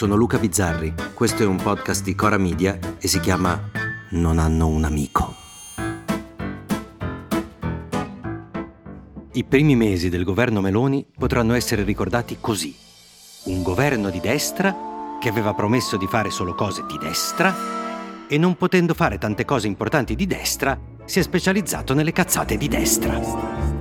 sono Luca Bizzarri, questo è un podcast di Cora Media e si chiama Non hanno un amico. I primi mesi del governo Meloni potranno essere ricordati così. Un governo di destra che aveva promesso di fare solo cose di destra e non potendo fare tante cose importanti di destra, si è specializzato nelle cazzate di destra.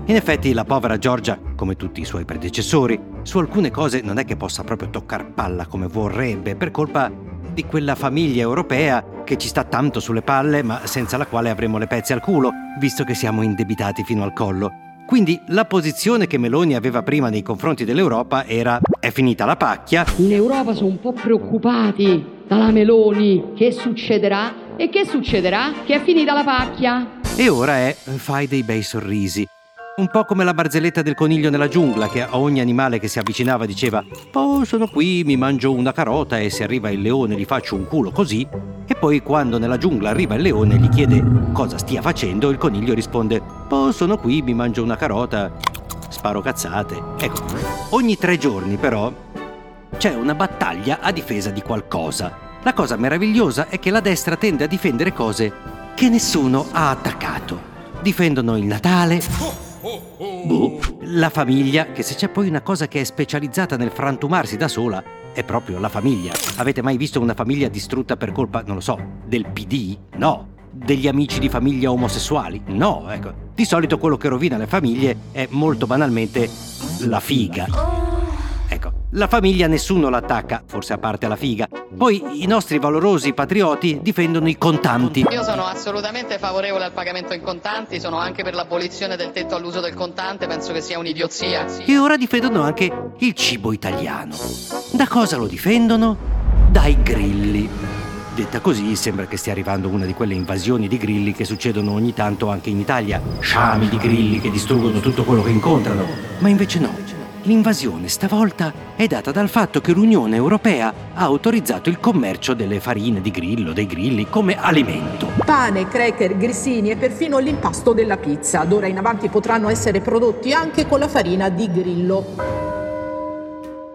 In effetti la povera Giorgia, come tutti i suoi predecessori, su alcune cose non è che possa proprio toccare palla come vorrebbe per colpa di quella famiglia europea che ci sta tanto sulle palle ma senza la quale avremo le pezze al culo, visto che siamo indebitati fino al collo. Quindi la posizione che Meloni aveva prima nei confronti dell'Europa era è finita la pacchia. In Europa sono un po' preoccupati dalla Meloni. Che succederà? E che succederà? Che è finita la pacchia. E ora è fai dei bei sorrisi. Un po' come la barzelletta del coniglio nella giungla, che a ogni animale che si avvicinava diceva Oh, sono qui, mi mangio una carota e se arriva il leone gli faccio un culo così. E poi quando nella giungla arriva il leone e gli chiede cosa stia facendo, il coniglio risponde Oh, sono qui, mi mangio una carota, sparo cazzate. Ecco, ogni tre giorni però c'è una battaglia a difesa di qualcosa. La cosa meravigliosa è che la destra tende a difendere cose che nessuno ha attaccato. Difendono il Natale Boh, la famiglia, che se c'è poi una cosa che è specializzata nel frantumarsi da sola, è proprio la famiglia. Avete mai visto una famiglia distrutta per colpa, non lo so, del PD? No. Degli amici di famiglia omosessuali? No, ecco. Di solito quello che rovina le famiglie è molto banalmente la figa. La famiglia nessuno l'attacca, forse a parte la figa. Poi i nostri valorosi patrioti difendono i contanti. Io sono assolutamente favorevole al pagamento in contanti, sono anche per l'abolizione del tetto all'uso del contante, penso che sia un'idiozia. E ora difendono anche il cibo italiano. Da cosa lo difendono? Dai grilli. Detta così sembra che stia arrivando una di quelle invasioni di grilli che succedono ogni tanto anche in Italia. Sciami di grilli che distruggono tutto quello che incontrano. Ma invece no. L'invasione stavolta è data dal fatto che l'Unione Europea ha autorizzato il commercio delle farine di grillo, dei grilli, come alimento. Pane, cracker, grissini e perfino l'impasto della pizza. D'ora in avanti potranno essere prodotti anche con la farina di grillo.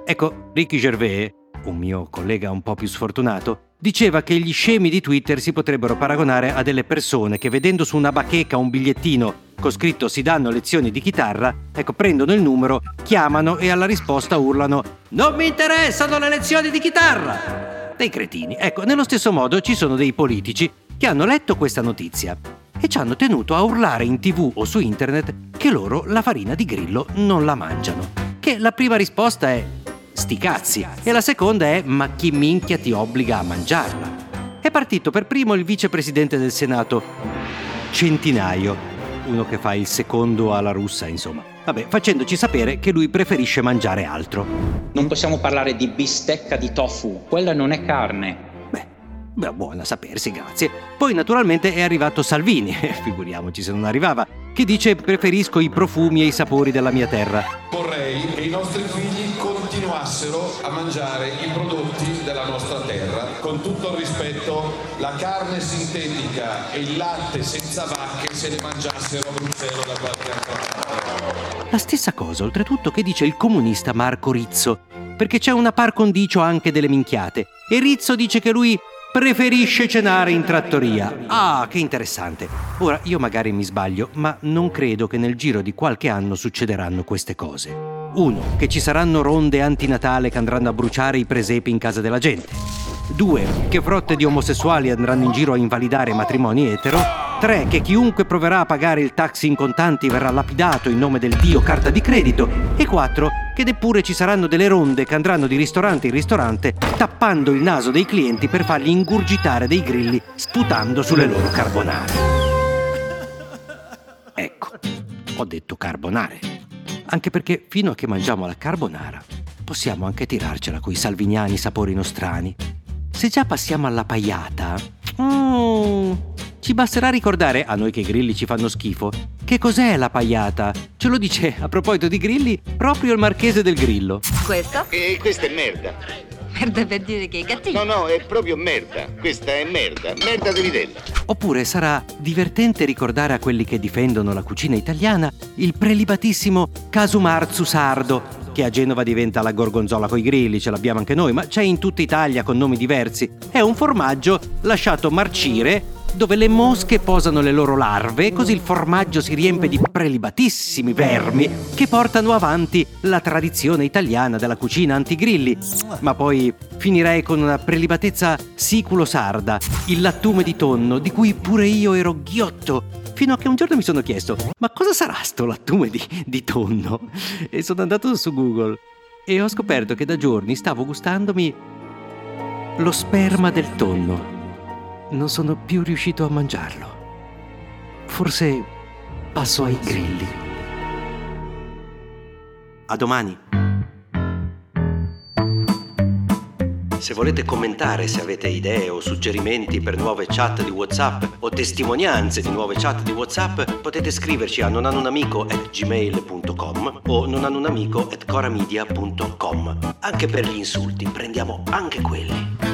Ecco, Ricky Gervais, un mio collega un po' più sfortunato, diceva che gli scemi di Twitter si potrebbero paragonare a delle persone che vedendo su una bacheca un bigliettino con scritto si danno lezioni di chitarra, ecco, prendono il numero, chiamano e alla risposta urlano Non mi interessano le lezioni di chitarra! Dei cretini. Ecco, nello stesso modo ci sono dei politici che hanno letto questa notizia e ci hanno tenuto a urlare in tv o su internet che loro la farina di grillo non la mangiano. Che la prima risposta è sti cazzi e la seconda è ma chi minchia ti obbliga a mangiarla? È partito per primo il vicepresidente del Senato, Centinaio, uno che fa il secondo alla russa, insomma. Vabbè, facendoci sapere che lui preferisce mangiare altro. Non possiamo parlare di bistecca di tofu, quella non è carne. Beh, buona sapersi, grazie. Poi naturalmente è arrivato Salvini, figuriamoci se non arrivava, che dice preferisco i profumi e i sapori della mia terra. Vorrei che i nostri figli continuassero a mangiare i prodotti con tutto il rispetto, la carne sintetica e il latte senza vacche se ne mangiassero a Bruxelles da qualche parte. La stessa cosa, oltretutto, che dice il comunista Marco Rizzo, perché c'è una par condicio anche delle minchiate, e Rizzo dice che lui preferisce cenare in trattoria. Ah, che interessante. Ora, io magari mi sbaglio, ma non credo che nel giro di qualche anno succederanno queste cose. Uno, che ci saranno ronde antinatale che andranno a bruciare i presepi in casa della gente. Due, che frotte di omosessuali andranno in giro a invalidare matrimoni etero. Tre, che chiunque proverà a pagare il taxi in contanti verrà lapidato in nome del dio carta di credito. E quattro, che neppure ci saranno delle ronde che andranno di ristorante in ristorante tappando il naso dei clienti per fargli ingurgitare dei grilli sputando sulle loro carbonare. Ecco, ho detto carbonare. Anche perché fino a che mangiamo la carbonara possiamo anche tirarcela coi salviniani sapori nostrani. Se già passiamo alla paiata, mm, ci basterà ricordare, a noi che i grilli ci fanno schifo, che cos'è la paiata? Ce lo dice, a proposito di grilli, proprio il marchese del grillo. Questo? E questa è merda. Merda per dire che è cattivo. No, no, è proprio merda. Questa è merda. Merda di vitello. Oppure sarà divertente ricordare a quelli che difendono la cucina italiana il prelibatissimo Casumarzu sardo, che a Genova diventa la gorgonzola coi grilli, ce l'abbiamo anche noi, ma c'è in tutta Italia con nomi diversi. È un formaggio lasciato marcire dove le mosche posano le loro larve, così il formaggio si riempie di prelibatissimi vermi che portano avanti la tradizione italiana della cucina antigrilli. Ma poi finirei con una prelibatezza siculo-sarda, il lattume di tonno, di cui pure io ero ghiotto, fino a che un giorno mi sono chiesto, ma cosa sarà sto lattume di, di tonno? E sono andato su Google e ho scoperto che da giorni stavo gustandomi lo sperma del tonno non sono più riuscito a mangiarlo. Forse passo ai grilli. A domani. Se volete commentare, se avete idee o suggerimenti per nuove chat di WhatsApp o testimonianze di nuove chat di WhatsApp, potete scriverci a nonanunamico@gmail.com o nonanunamico@coramedia.com. Anche per gli insulti, prendiamo anche quelli.